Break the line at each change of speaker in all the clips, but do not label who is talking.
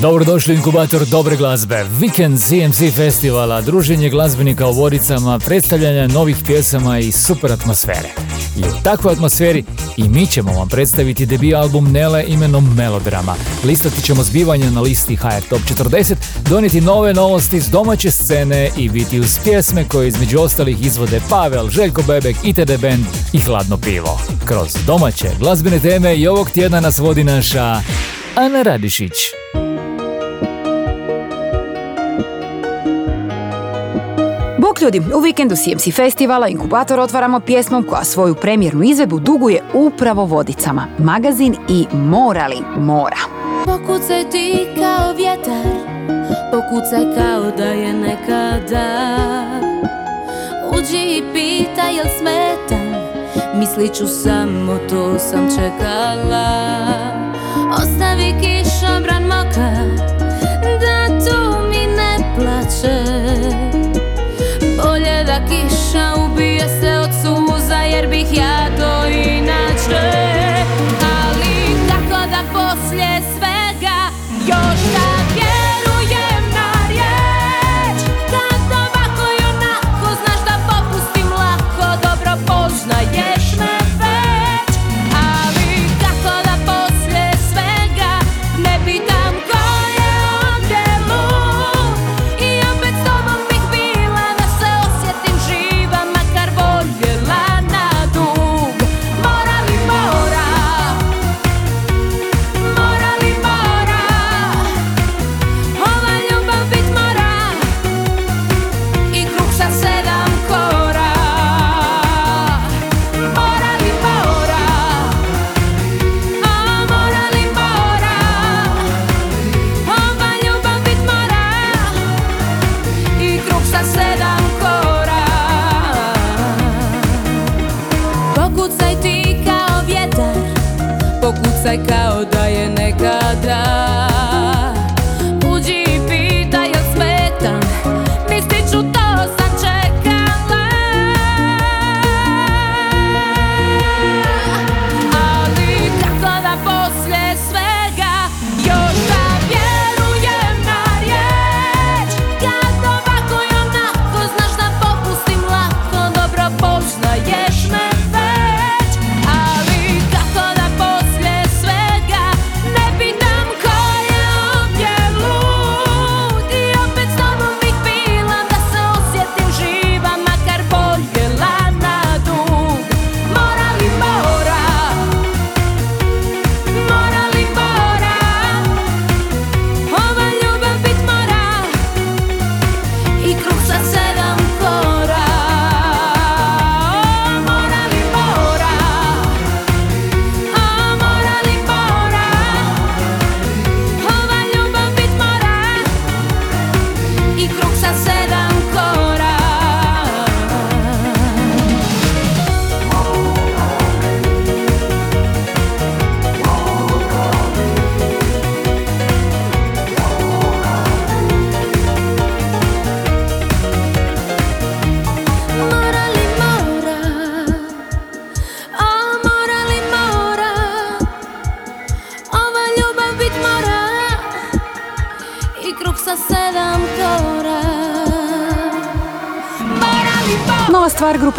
Dobrodošli u inkubator dobre glazbe. Weekend CMC festivala, druženje glazbenika u Vodicama, predstavljanje novih pjesama i super atmosfere. I u takvoj atmosferi i mi ćemo vam predstaviti debi album Nele imenom Melodrama. Listati ćemo zbivanje na listi HR Top 40, donijeti nove novosti s domaće scene i biti uz pjesme koje između ostalih izvode Pavel, Željko Bebek, ITD Band i Hladno pivo. Kroz domaće glazbene teme i ovog tjedna nas vodi naša Ana Radišić.
Ljudi, u vikendu CMC festivala Inkubator otvaramo pjesmom koja svoju premjernu izvedbu duguje upravo vodicama. Magazin i Morali mora.
Pokucaj ti kao vjetar, pokucaj kao da je nekada. Uđi i pitaj jel smetam, mislit ću samo to sam čekala. Ostavi kišobran mokar, jer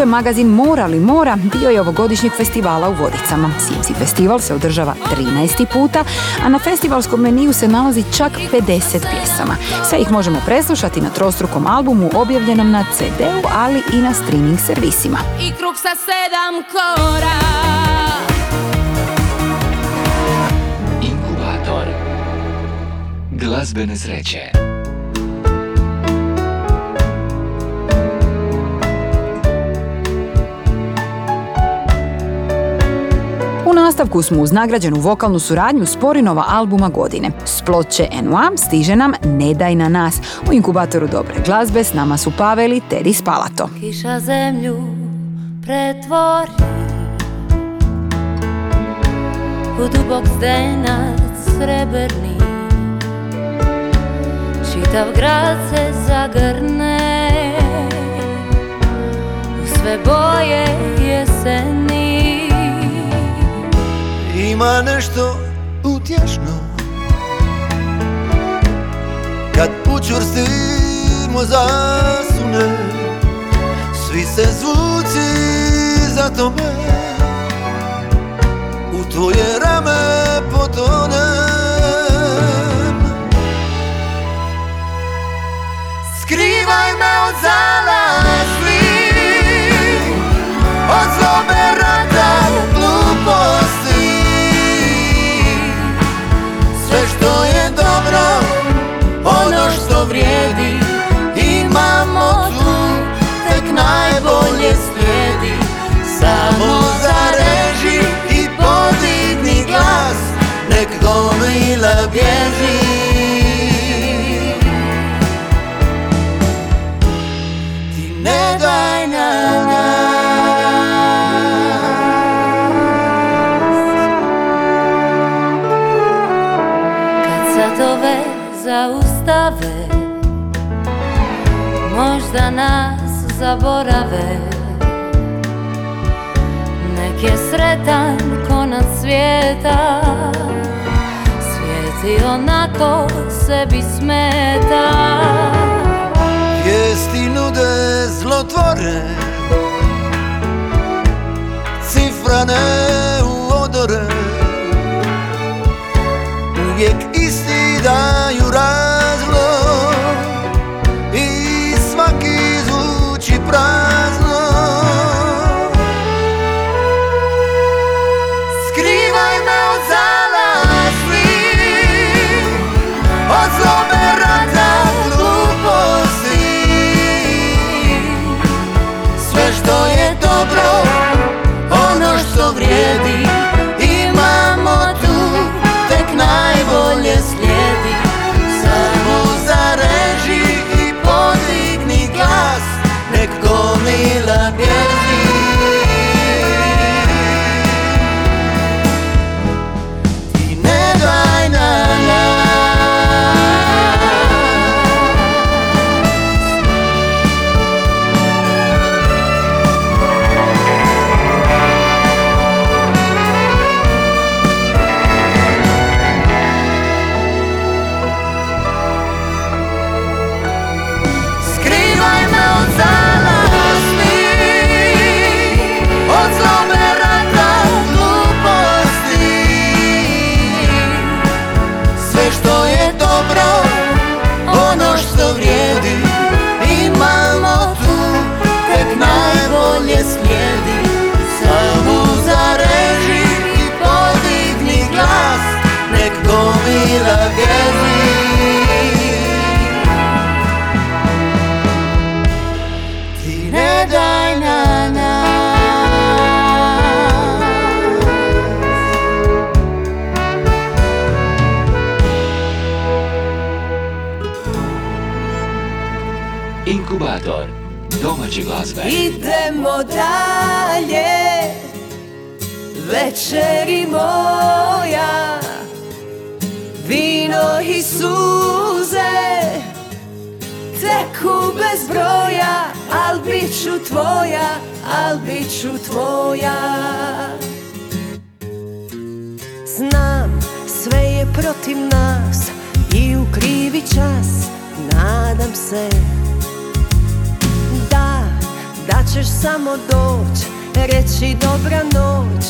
grupe Magazin Mora li mora dio je ovogodišnjeg festivala u Vodicama. CMC festival se održava 13. puta, a na festivalskom meniju se nalazi čak 50 pjesama. Sve ih možemo preslušati na trostrukom albumu objavljenom na CD-u, ali i na streaming servisima.
I krug sa sedam kora
Inkubator glazbene sreće.
Nastavku smo uz nagrađenu vokalnu suradnju Sporinova albuma godine. S ploče N1 stiže nam Ne daj na nas. U inkubatoru dobre glazbe s nama su Paveli, Tedi Spalato.
Kiša zemlju pretvori U dubok zdenac srebrni Čitav grad se zagrne U sve boje jeseni
Ima nešto utješno. Kad učvrstimo zasune Svi se zvuci zatome U tvoje rame potonem. Skrivaj me od zalazli vrijedi Imamo tu Tek najbolje slijedi. Samo zareži I podigni glas Nek gomila bježi
Možda nas zaborave. Nek je sretan konac svijeta. Svijet i onako sebi smeta.
Vijesti nude zlotvore Cifrane u odore. Uvijek isti daju
bez broja Al bit ću tvoja Al bit ću tvoja. Znam sve je protiv nas I u krivi čas Nadam se. Da, da ćeš samo doć Reći dobra noć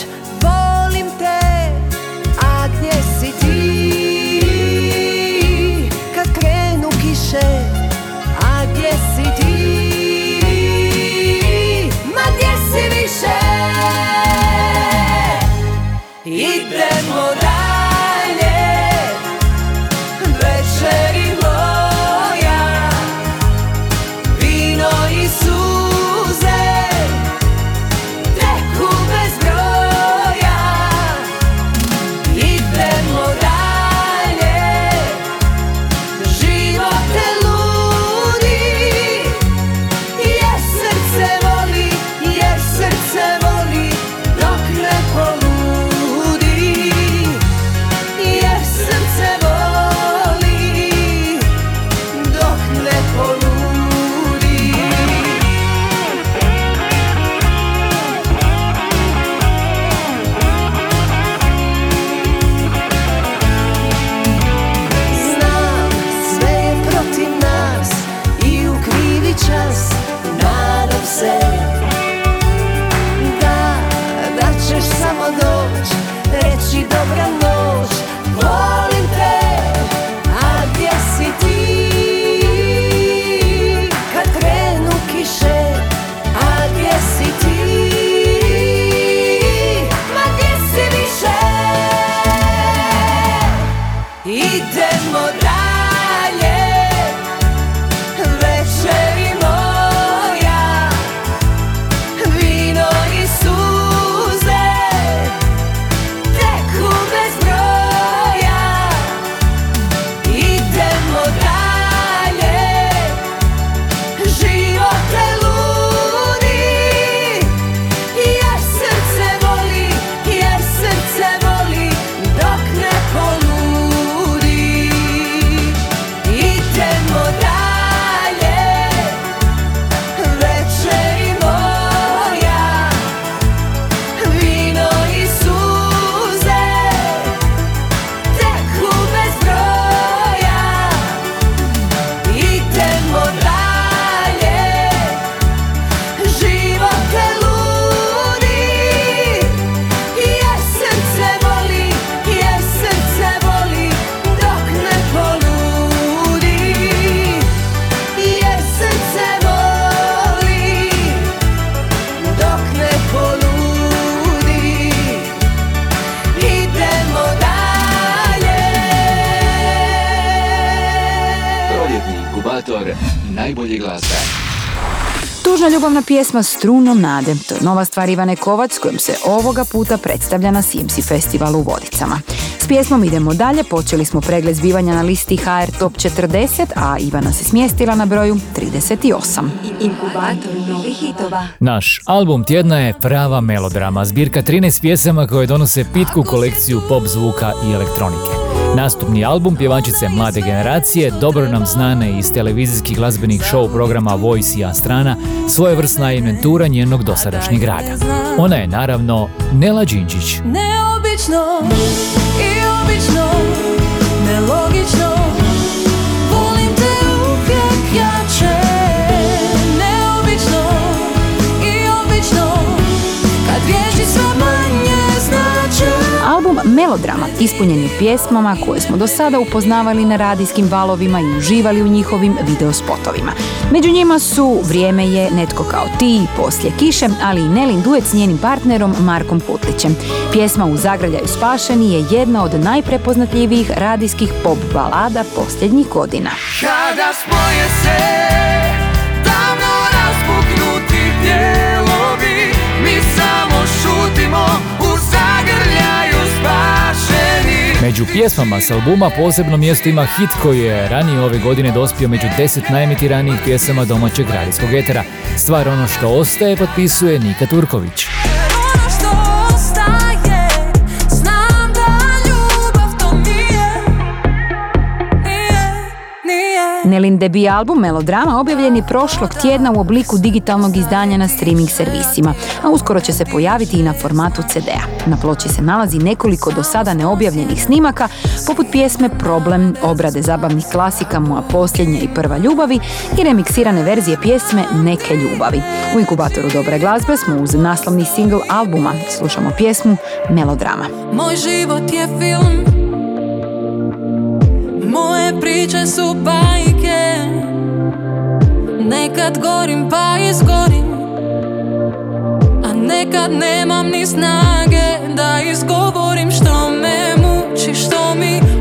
pjesma Strunom nade. To je nova stvar Ivane Kovac kojom se ovoga puta predstavlja na CMC festivalu u Vodicama. S pjesmom idemo dalje, počeli smo pregled zbivanja na listi HR Top 40, a Ivana se smjestila na broju 38.
Inkubator novih hitova.
Naš album tjedna je prava melodrama, zbirka 13 pjesama koje donose pitku kolekciju pop zvuka i elektronike. Nastupni album pjevačice mlade generacije, dobro nam znane iz televizijskih glazbenih show programa Voice i Astrana, svojevrsna inventura njenog dosadašnjeg rada. Ona je naravno Nela Đinđić.
Neobično i obično, nelogično
Melodrama ispunjen je pjesmama koje smo do sada upoznavali na radijskim valovima i uživali u njihovim videospotovima. Među njima su Vrijeme je, Netko kao ti, Poslije kiše, ali i Nelin duet s njenim partnerom Markom Putlićem. Pjesma U zagrljaju spašeni je jedna od najprepoznatljivijih radijskih pop balada posljednjih godina.
Kada spoje se
Među pjesmama s albuma posebno mjesto ima hit koji je ranije ove godine dospio među deset najemitiranijih pjesama domaćeg radijskog etera. Stvar ono što ostaje potpisuje Nika Turković.
Nije
Nelin debi album Melodrama objavljen je prošlog tjedna u obliku digitalnog izdanja na streaming servisima, a uskoro će se pojaviti i na formatu CD-a. Na ploči se nalazi nekoliko do sada neobjavljenih snimaka, poput pjesme Problem, obrade zabavnih klasika Moja posljednja i prva ljubavi i remiksirane verzije pjesme Neke ljubavi. U inkubatoru dobre glazbe smo uz naslovni singl albuma slušamo pjesmu Melodrama.
Moj život je film Moje priče su bajke Nekad gorim pa izgorim. A nekad nemam ni snage Da izgovorim što me muči Što mi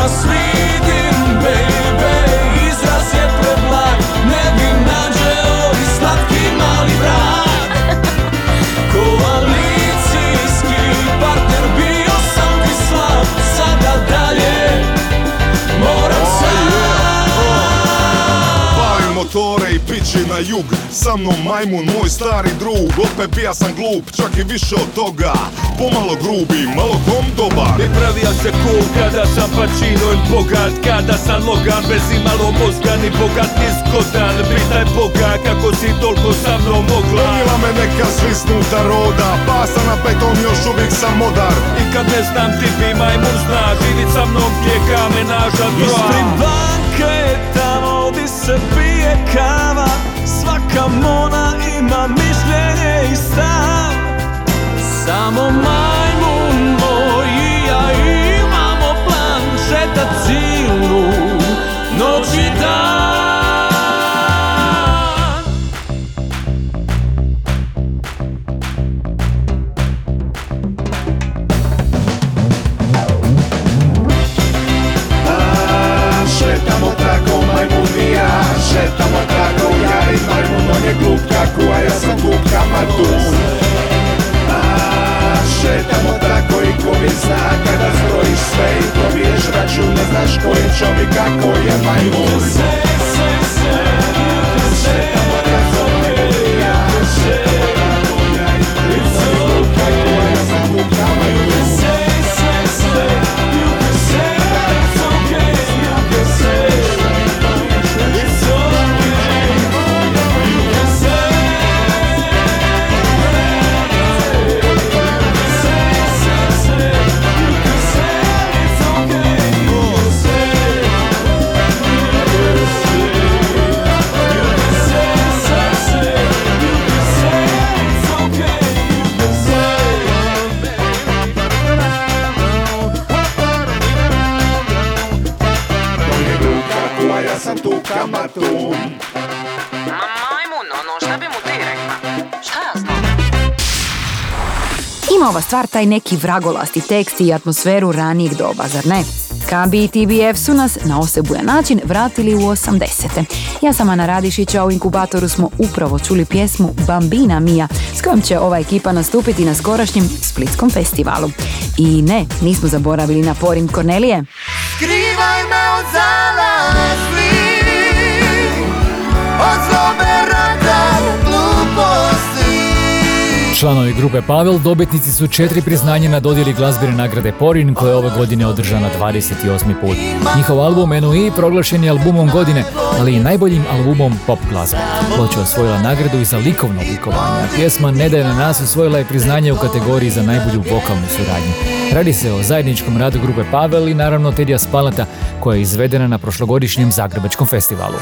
Već vas
jug. Sa mnom majmun, moj stari drug. Opet bija sam glup, čak i više od toga. Pomalo grubi, malo kom dobar.
I pravija se cool kada sam Pacino il bogat. Kada sam Logan bez imalo mozga Ni bogat ni zgodan Pitaj Boga kako si toliko sa mnom mogla.
Donijela me neka svisnuta roda Pasa na beton, još uvijek sam modar.
I kad ne znam ti bi majmun zna. Živit sa mnom gdje kamenaža dva. Ispred banke je tamo di se pije kava Svaka mona ima mišljenje i stav. Samo majmun moj i ja imamo plan Šetat cilu. Noć i dan
zna Kada zbrojiš sve i pobiješ račun Ne znaš ko je čovjek, a ko je majmun
Ima ova stvar taj neki vragolasti tekst i atmosferu ranijeg doba, zar ne? KB i TBF su nas na osebujan način vratili u 80. Ja sam Ana Radišić, a u inkubatoru smo upravo čuli pjesmu Bambina Mia, s kojom će ova ekipa nastupiti na skorašnjem Splitskom festivalu. I ne, nismo zaboravili na Porin Kornelije.
Skrivaj me od
Članovi grupe Pavel dobitnici su četiri priznanja na dodjeli glazbene nagrade Porin koja je ove godine održana 28. put. Njihov album NUI proglašen je albumom godine, ali i najboljim albumom pop glazbe. Ploča osvojila nagradu i za likovno oblikovanje, a pjesma Ne daj na nas osvojila je priznanje u kategoriji za najbolju vokalnu suradnju. Radi se o zajedničkom radu grupe Pavel i naravno Tedija Spalata koja je izvedena na prošlogodišnjem Zagrebačkom festivalu.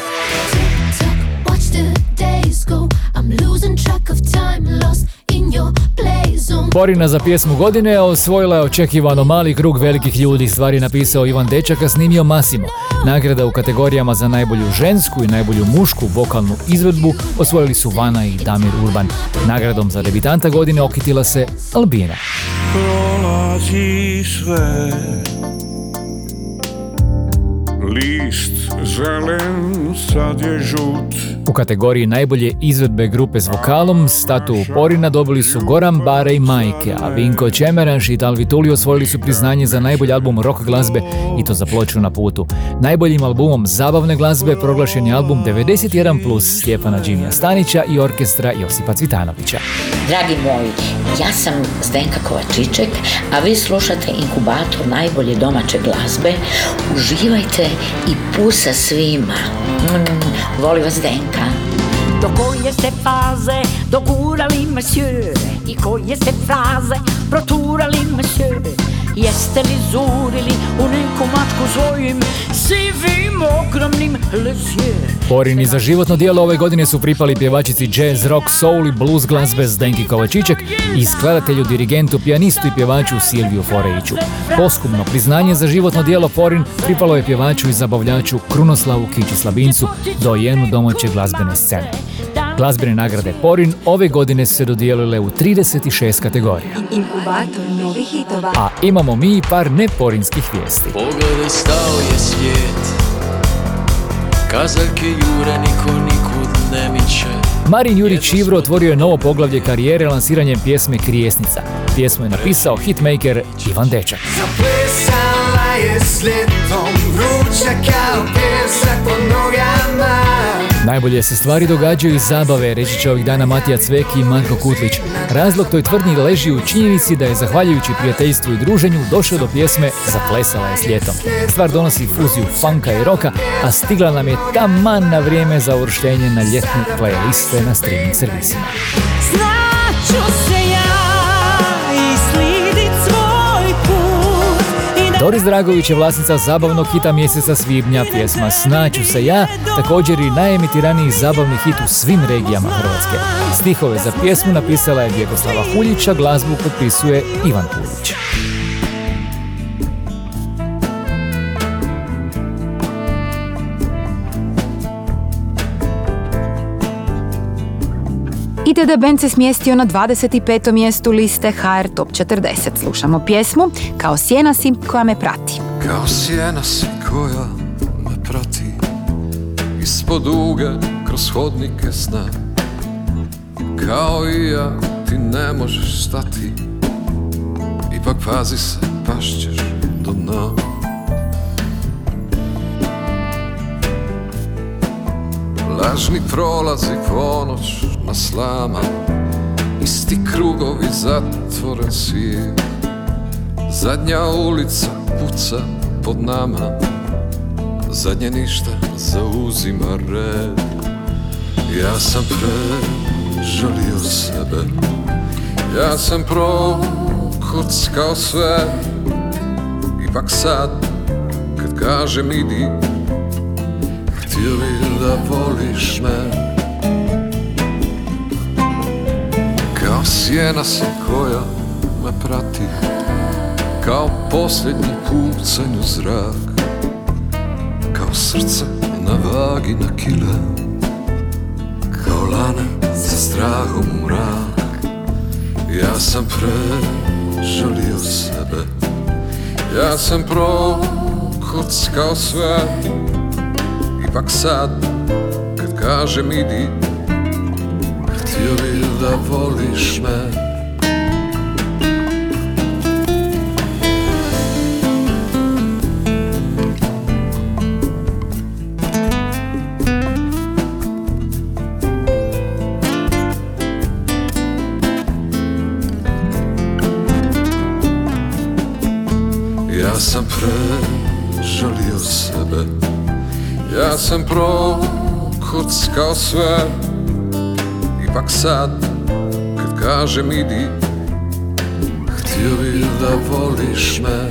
Porina za pjesmu godine osvojila je očekivano mali krug velikih ljudi, stvari napisao Ivan Dečak, a snimio Masimo. Nagrada u kategorijama za najbolju žensku i najbolju mušku vokalnu izvedbu osvojili su Vana i Damir Urban. Nagradom za debitanta godine okitila se Albina.
prolazi sve List zelen sad je žut
U kategoriji najbolje izvedbe grupe s vokalom statu Porina dobili su Goran Bare i Majke, a Vinko Čemeranš i Dalvi Tuli osvojili su priznanje za najbolji album rock glazbe i to za ploču na putu. Najboljim albumom zabavne glazbe proglašen je album 91 plus Stjepana Đimija Stanića i orkestra Josipa Cvitanovića.
Dragi moji, ja sam Zdenka Kovačiček, a vi slušate inkubator najbolje domaće glazbe. Uživajte i pusa svima. Mm, voli vas Zdenka.
Do koje ste faze dogurali monsieur I koje ste fraze proturali monsieur Jeste li zurili u neku mačku svojim sivim ogromnim lesje
Porini za životno dijelo ove godine su pripali pjevačici jazz, rock, soul i blues glazbe Zdenki Kovačiček i skladatelju, dirigentu, pijanistu i pjevaču Silviju Forejiću. Poskubno priznanje za životno dijelo Porin pripalo je pjevaču i zabavljaču Krunoslavu Kići Slabincu, dojenu domaće glazbene scene. Glazbene nagrade Porin ove godine su se dodijelile u 36 kategorija.
Inkubator novih hitova.
A imamo mi i par neporinskih vijesti.
Pogledaj stao je svijet Kazaljke jure niko nikud ne miče
Marin Jurić Ivro otvorio je novo poglavlje karijere lansiranjem pjesme Krijesnica. Pjesmu je napisao hitmaker Ivan Dečak.
Zaplesala je s ljetom Vruća kao pjesak pod nogama
Najbolje se stvari događaju iz zabave, reći će ovih dana Matija Cveki i Marko Kutlić. Razlog toj tvrdnji leži u činjenici da je zahvaljujući prijateljstvu i druženju došao do pjesme Zaplesala je s ljetom. Stvar donosi fuziju funka i roka, a stigla nam je taman na vrijeme za uvrštenje na ljetne playliste na streaming servisima.
Znaću se
Doris Dragović je vlasnica zabavnog hita mjeseca svibnja, pjesma Snaću se ja, također i najemitiraniji zabavni hit u svim regijama Hrvatske. Stihove za pjesmu napisala je Vjekoslava Huljića, glazbu potpisuje Ivan Huljić.
ITD Band se smjestio na 25. mjestu liste HR Top 40. Slušamo pjesmu Kao sjena si koja me prati.
Kao sjena si koja me prati Ispod uge kroz hodnike sna Kao i ja ti ne možeš stati Ipak pazi se, pašćeš do dna Lažni prolazi ponoć na slama Isti krugovi zatvoren svijet. Zadnja ulica puca pod nama Zadnje ništa zauzima red. Ja sam prežalio sebe Ja sam prokockao sve. Ipak sad kad kažem idi Htio bi da voliš me. Kao sjena si koja me prati Kao posljednji pucanj u zrak Kao srce na vagi na kile Kao lana za strahom u mrak. Ja sam prežalio sebe Ja sam prokockao sve Ipak sad kad kažem idi Htio bi da voliš me. Ja sam prežalio sebe Ja sam prokockao sve. Ipak sad kad kažem idi Htio bi da voliš me.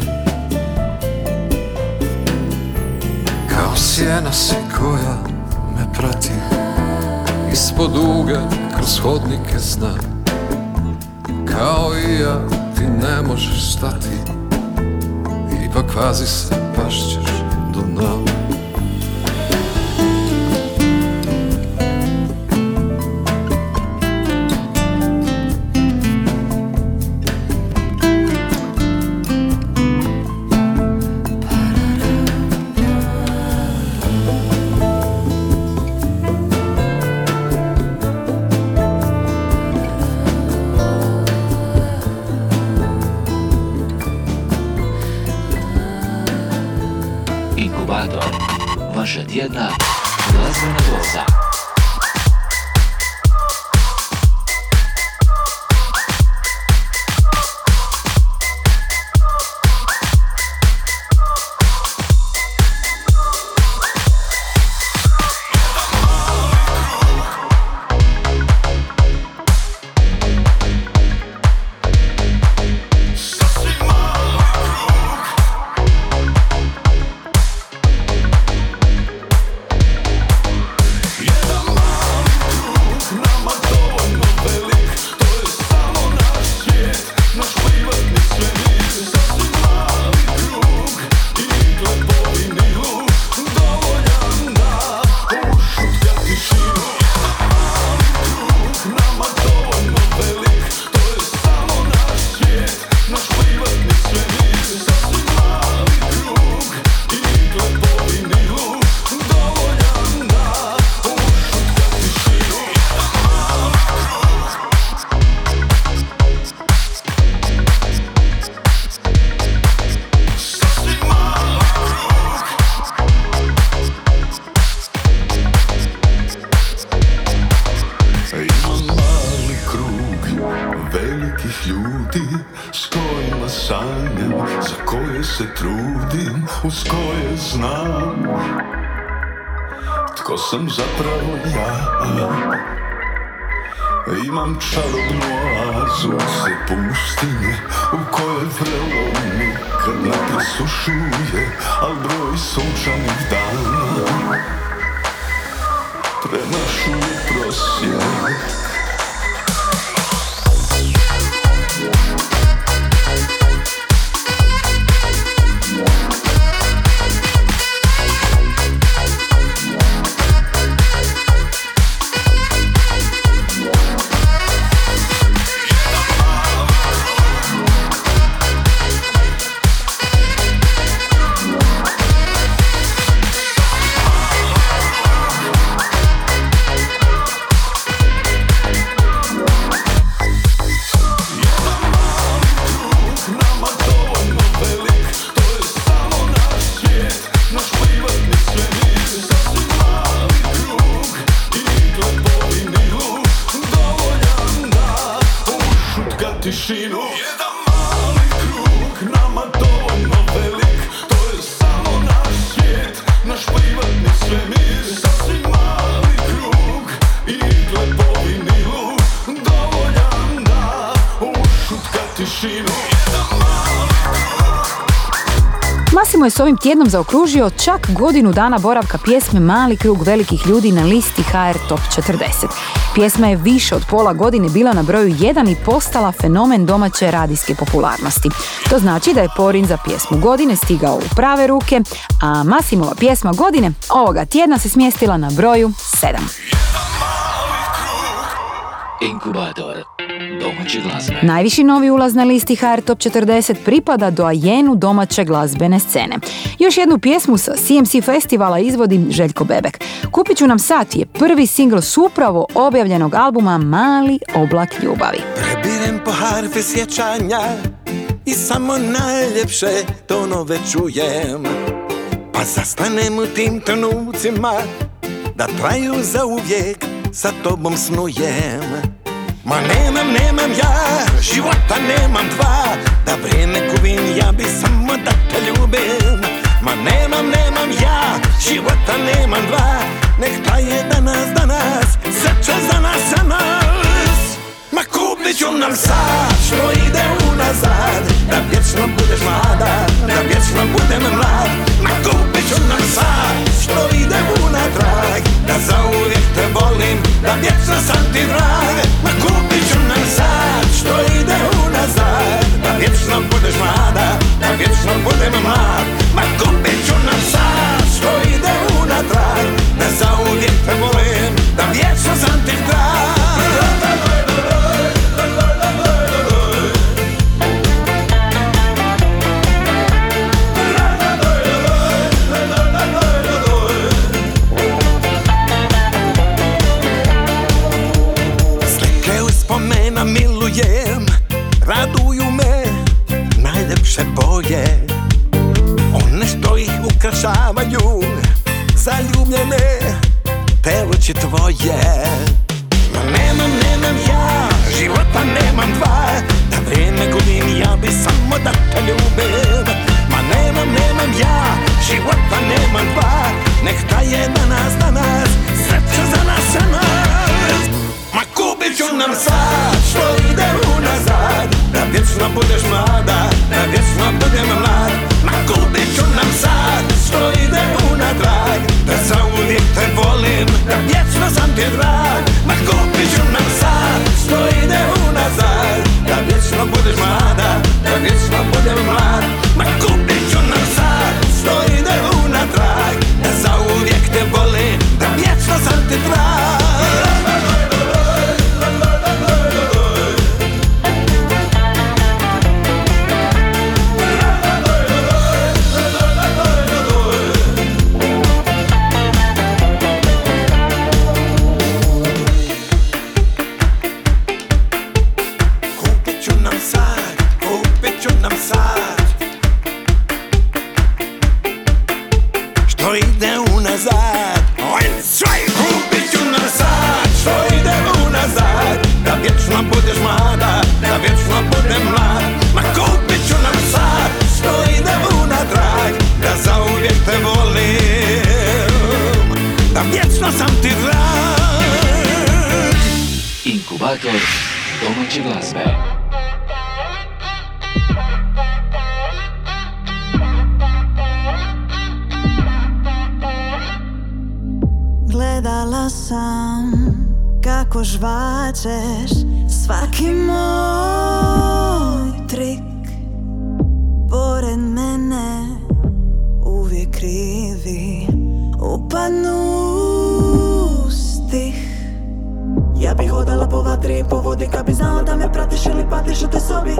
Kao sjena si koja me prati. Ispod uga kroz hodnike sna Kao i ja ti ne možeš stati. Ipak vazi se, pašćeš do dna
uz koje znam tko sam zapravo ja. Imam čarobnu oazu se pustinje u kojoj vrelo nikad ne presušuje, al broj sunčanih dana premašuje prosjek.
S ovim tjednom zaokružio čak godinu dana boravka pjesme Mali krug velikih ljudi na listi HR Top 40. Pjesma je više od pola godine bila na broju 1 i postala fenomen domaće radijske popularnosti. To znači da je Porin za pjesmu godine stigao u prave ruke, a Masimova pjesma godine ovoga tjedna se smjestila na broju 7.
Inkubator domaće glazbe.
Najviši novi ulaz na listi HR Top 40 pripada do ajenu domaće glazbene scene. Još jednu pjesmu sa CMC festivala izvodi Željko Bebek. Kupit ću nam sat je prvi singl s upravo objavljenog albuma Mali oblak ljubavi.
Prebirem po harfe sjećanja i samo najljepše tonove čujem. Pa zastanem u tim trenucima da traju za uvijek sa tobom snujem. Ma nemam, nemam ja, života nemam dva. Da vrijeme gubim, ja bi samo da te ljubim. Ma nemam, nemam ja, života nemam dva. Nek traje danas, danas, sreća za nas, za nas. Ma kupit ću nam sad, što ide unazad. Da vječno budeš mlada, da vječno budem mlad. Ma kupit ću nam sad, što ide unatrag Da zauvijek te volim, da vječno sam ti drag. Ma kupit ću nam sad, što ide unazad Da vječno budeš mlada, da vječno budem mlad. Ma kupit ću nam sad, što ide unatrag Da zauvijek te volim, da vječno sam ti drag Raduju me najljepše boje. One što ih ukrašavaju. Zaljubljene Te oči tvoje. Ma nemam, nemam ja Života nemam dva. Da vrijeme gubim ja bi samo da te ljubim. Ma nemam, nemam ja Života nemam dva. Nek traje danas, danas Sreća za nas, za nas. Ma kupit ću nam sad Što ide Da vječno budeš mlada Da vječno budem mlad. Ma kupit ću nam sad Što ide unatrag Da zauvijek te volim Da vječno sam ti drag. Ma kupit ću nam sad Što ide unazad Da vječno budeš mlada Da vječno budem mlad. Ma kupit ću nam sad Što ide unatrag Da zauvijek te volim Da vječno sam ti drag
Inkubator domaće glazbe.
Gledala sam kako žvačeš svaki moj trik Pored mene uvijek krivi upadnu Bih hodala po vatri po vodi Kad bi znala da me pratiš ili patiš u toj sobi.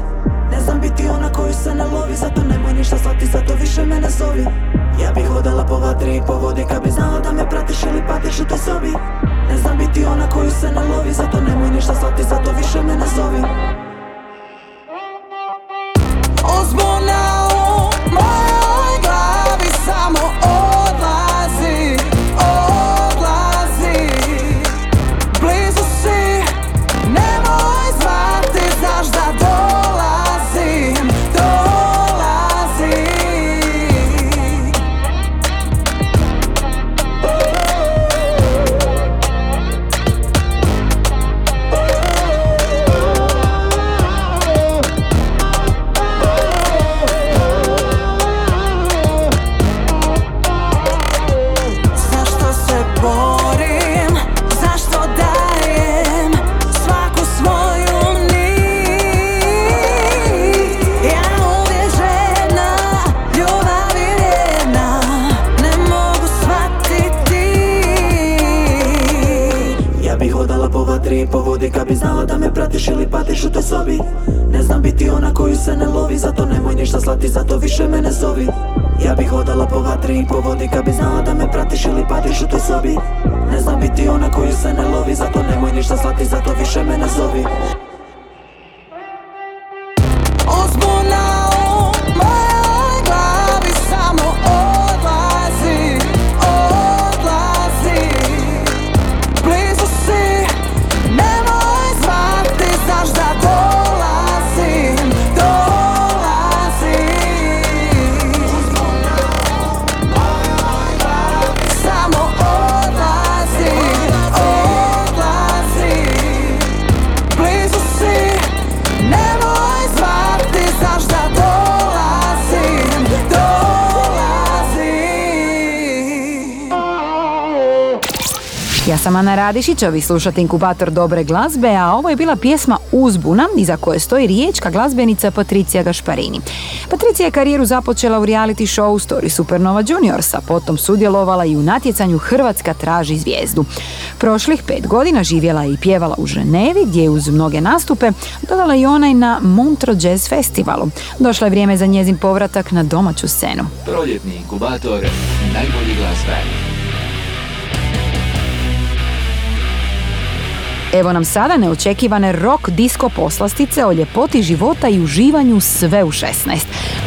Ne znam biti ona koju se ne lovi Zato nemoj ništa slati, zato više me ne zovi. Ja bih hodala po vatri po vodi Kad bi znala da me pratiš ili patiš u toj sobi. Ne znam biti ona koju se ne lovi Zato nemoj ništa slati, zato više me ne zovi Ona koju se ne lovi, zato nemoj ništa slati, zato više me ne zovi. Ja bih hodala po vatri i po vodi kad bi znala da me pratiš ili patiš u toj sobi. Ne znam biti ona koju se ne lovi, zato nemoj ništa slati, zato više me ne zovi
Ja sam Ana Radišić, a vi slušate inkubator dobre glazbe, a ovo je bila pjesma Uzbuna, iza koje stoji riječka glazbenica Patricija Gašparini. Patricija je karijeru započela u reality show Story Supernova Juniorsa, potom sudjelovala i u natjecanju Hrvatska traži zvijezdu. Prošlih pet godina živjela je i pjevala u Ženevi, gdje je uz mnoge nastupe dodala i onaj na Montreux Jazz Festivalu. Došlo je vrijeme za njezin povratak na domaću scenu.
Proljetni inkubator najbolje glazbe.
Evo nam sada neočekivane rock disco poslastice o ljepoti života i uživanju sve u 16.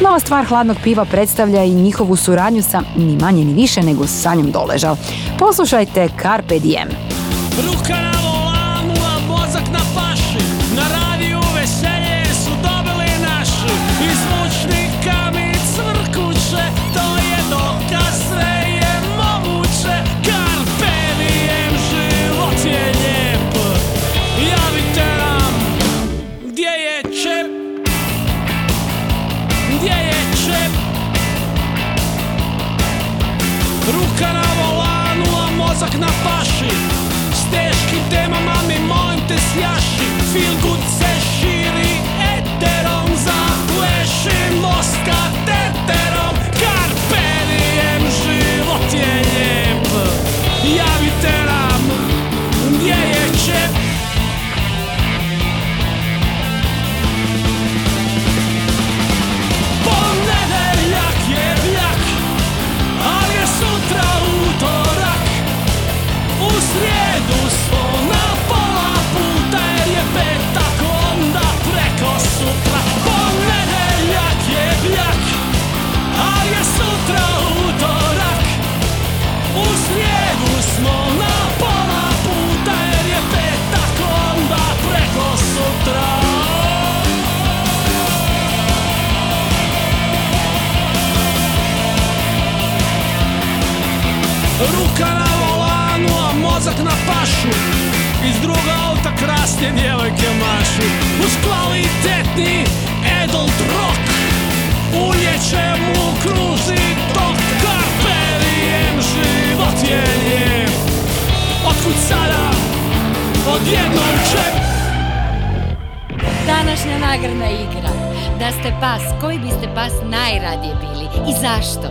Nova stvar hladnog piva predstavlja i njihovu suradnju sa ni manje ni više nego Sanjom Doležal. Poslušajte Carpe Diem.
Ruka na a mozak na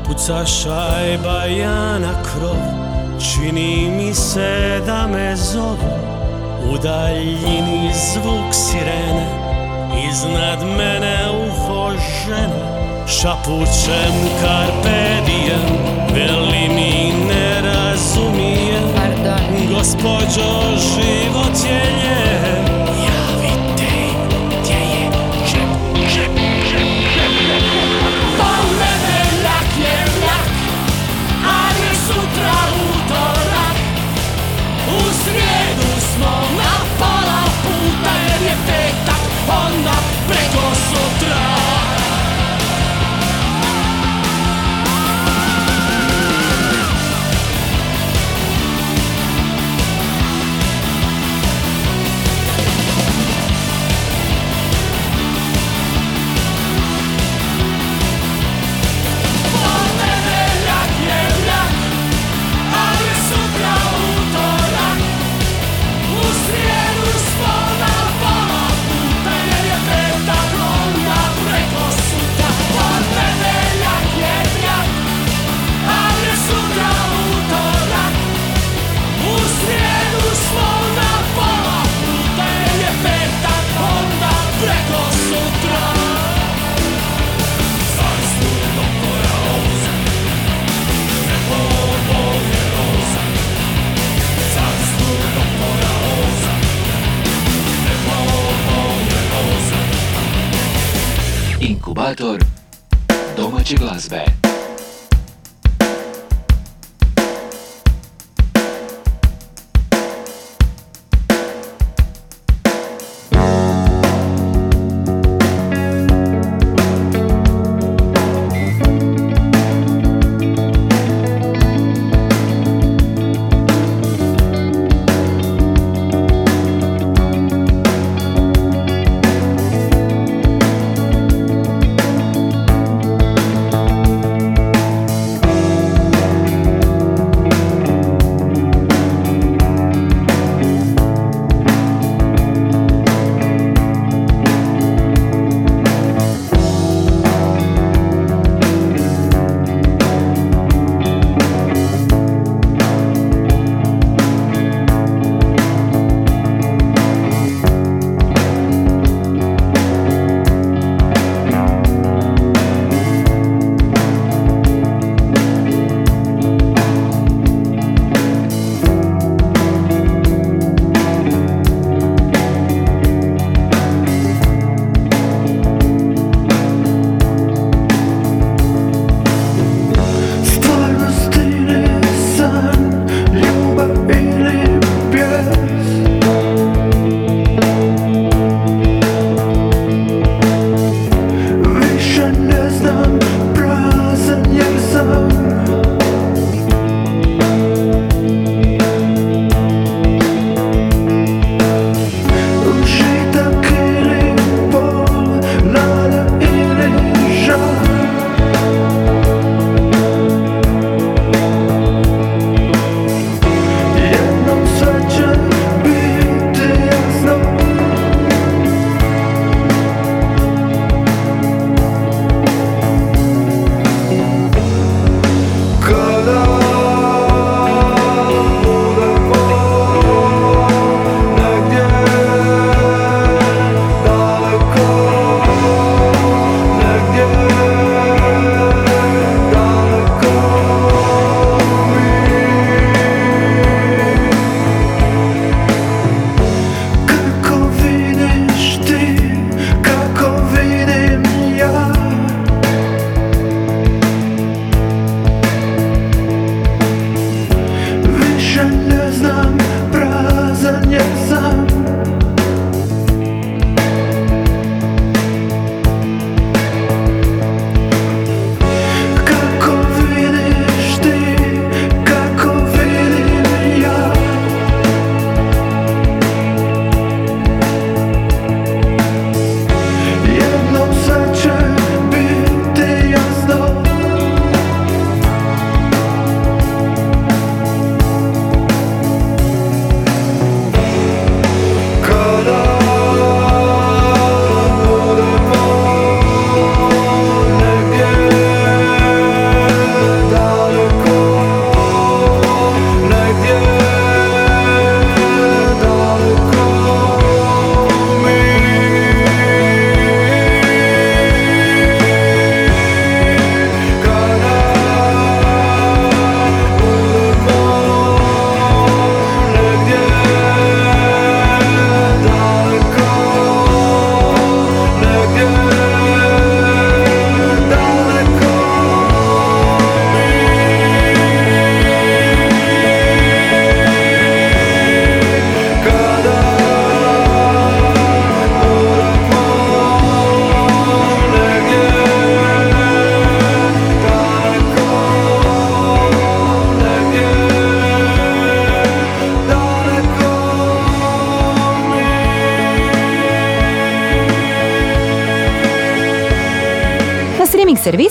Puca šajba ja na krov. Čini mi se da me zovu. U daljini zvuk sirene. Iznad mene uho žene Šapućem karpe diem Veli mi ne razumijem. Pardon. Život je
otra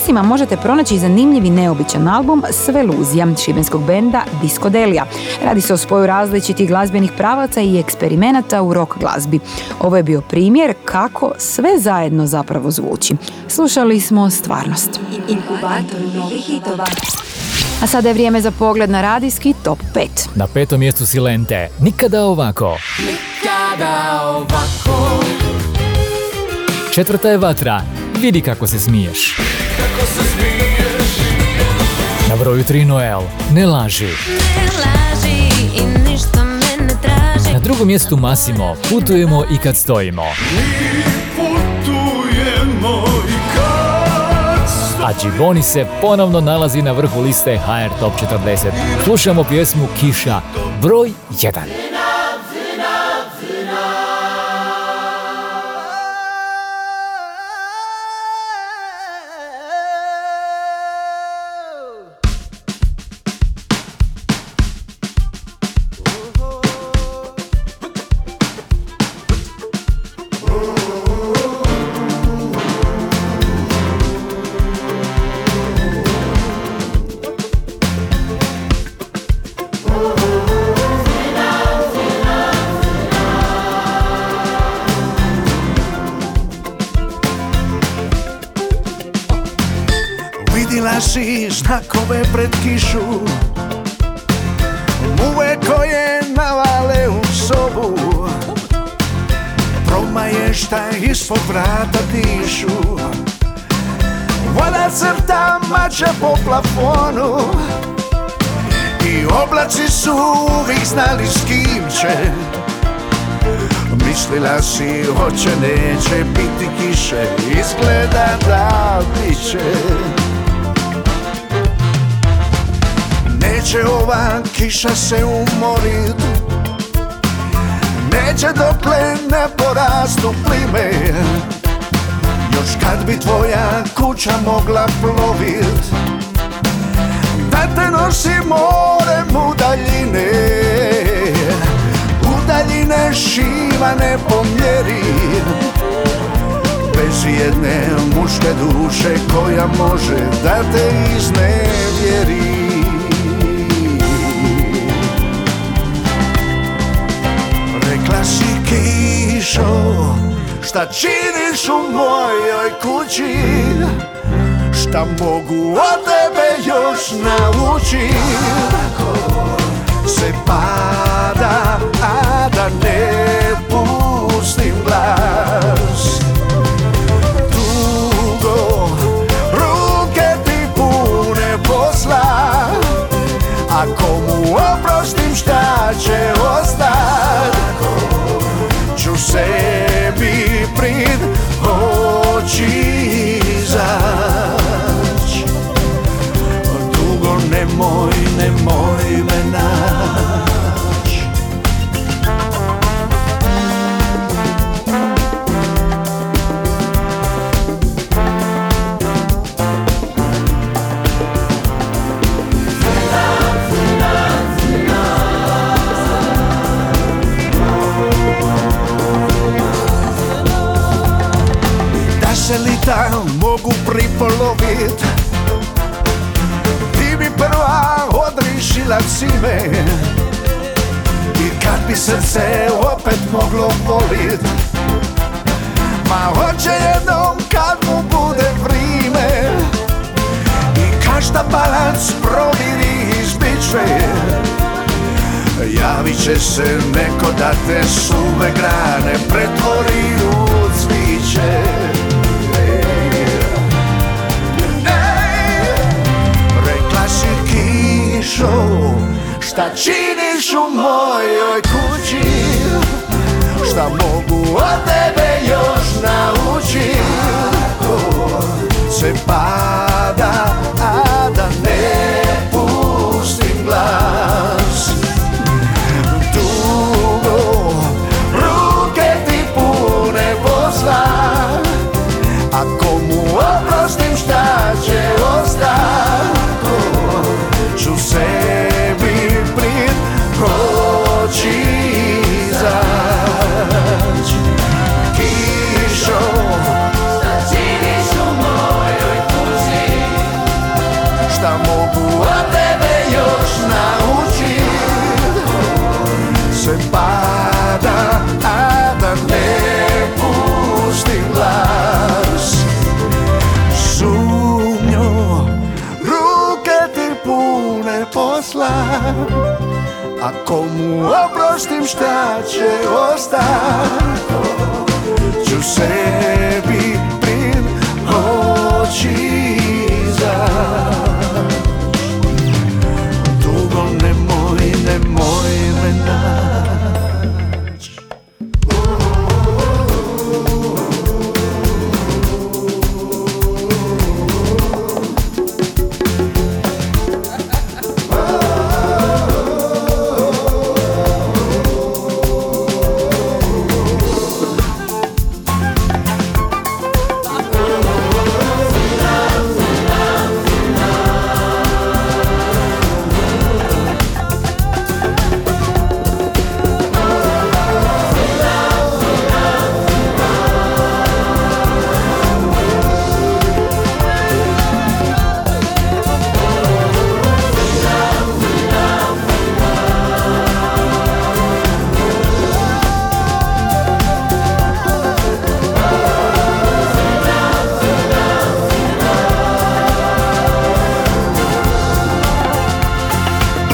servisima možete pronaći zanimljiv i neobičan album Sveluzija šibenskog benda Diskodelija. Radi se o spoju različitih glazbenih pravaca i eksperimenata u rock glazbi. Ovo je bio primjer kako sve zajedno zapravo zvuči. Slušali smo stvarnost.
Inkubator novih hitova.
A sada je vrijeme za pogled na radijski top 5.
Na petom mjestu Silente, nikada ovako.
Kada ovako
Četvrta je Vatra, vidi kako se smiješ.
Kako se smiješ
Na broju 3 Noel, ne laži.
i ništa me ne traži
Na drugom mjestu Masimo, putujemo i kad stojimo.
Putujemo i kad
A Giboni se ponovno nalazi na vrhu liste HR Top 40. Slušamo pjesmu Kiša, broj 1.
pred kišu. Muve koje navale u sobu. Promaje šta ispod vrata dišu Voda crta mače po plafonu. I oblaci su uvijek znali s kim će. Mislila si hoće neće biti kiše. Izgleda da bit će Neće ova kiša se umorit. Neće dokle ne porastu plime. Još kad bi tvoja kuća mogla plovit. Da te nosi morem u daljine U daljine šivane po mjeri Bez jedne muške duše koja može da te iznevjeri kišo Šta činiš u mojoj kući? Šta mogu od tebe još naučit Se pada, a da ne pustim glas oči pripolovit Ti bi prva odrišila cime. I kad bi srce opet moglo volit Ma hoće jednom kad mu bude vrime I každa balac proviri iz bičve Javit će se neko da te suve grane pretvori u cviće kišo Šta činiš u mojoj kući? Šta mogu od tebe još naučit Se pada, a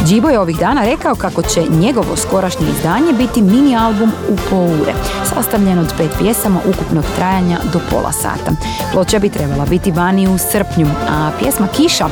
Džibo je ovih dana rekao kako će njegovo skorašnje izdanje biti mini album u poure, sastavljen od pet pjesama ukupnog trajanja do pola sata. Ploča bi trebala biti vani u srpnju, a pjesma Kiša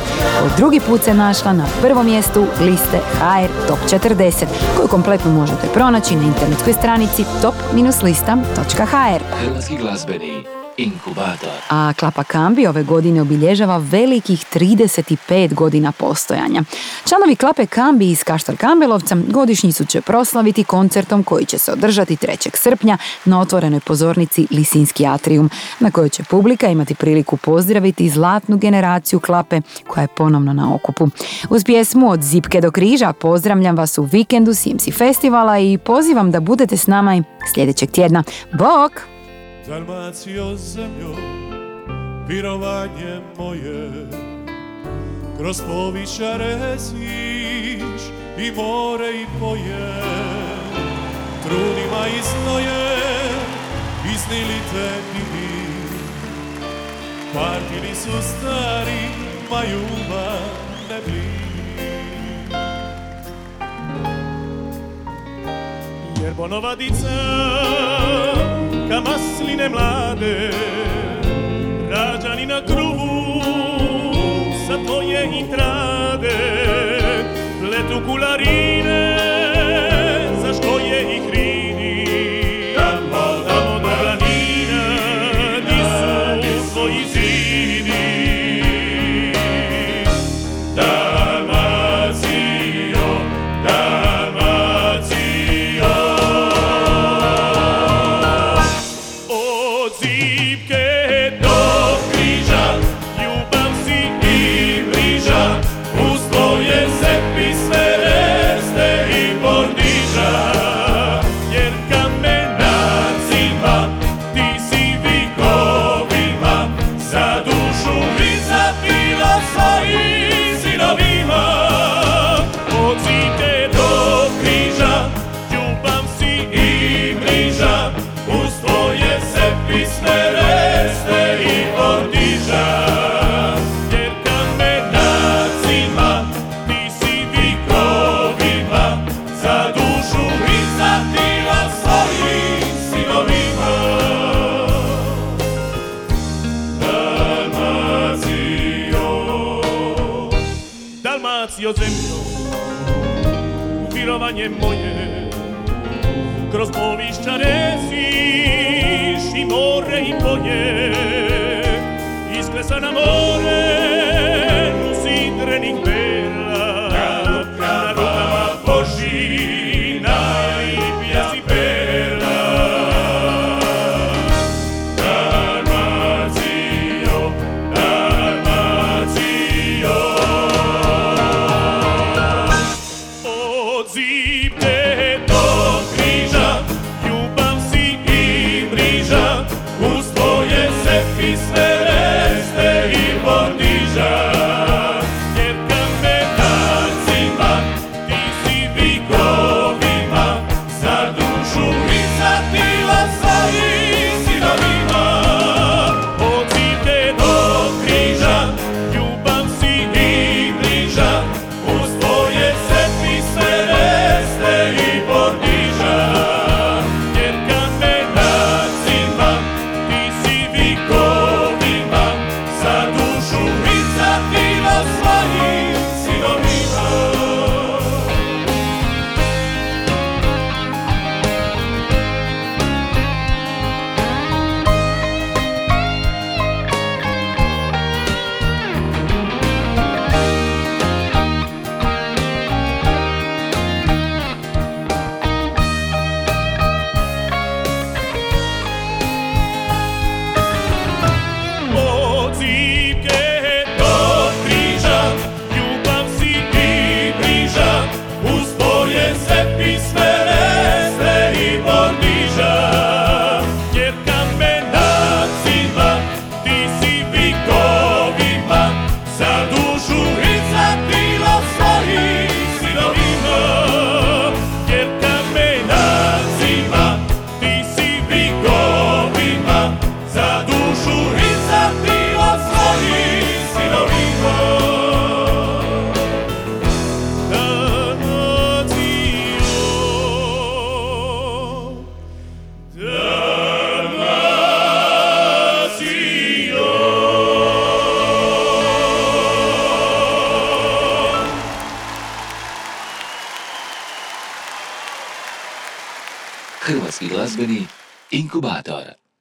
od drugi put se našla na prvom mjestu liste HR Top 40, koju kompletno možete pronaći na internetskoj stranici top-lista.hr.
Hrvatski glazbeni inkubator.
A Klapa Kambi ove godine obilježava velikih 35 godina postojanja. Članovi Klape Kambi iz Kaštar Kambelovca godišnjicu će proslaviti koncertom koji će se održati 3. srpnja na otvorenoj pozornici Lisinski atrium, na kojoj će publika imati priliku pozdraviti zlatnu generaciju Klape koja je ponovno na okupu. Uz pjesmu od Zipke do križa pozdravljam vas u vikendu Simsi festivala i pozivam da budete s nama i sljedećeg tjedna. Bok!
Dalmacio zemljo, pirovanje moje. Kroz povića reziš i more i poje Trudima i znoje, iznili te bili Partili su stari, ma ljubav ne bili Jer bonovadica ka masline mlade Rađani na kruhu sa tvoje intrade Pletu kularine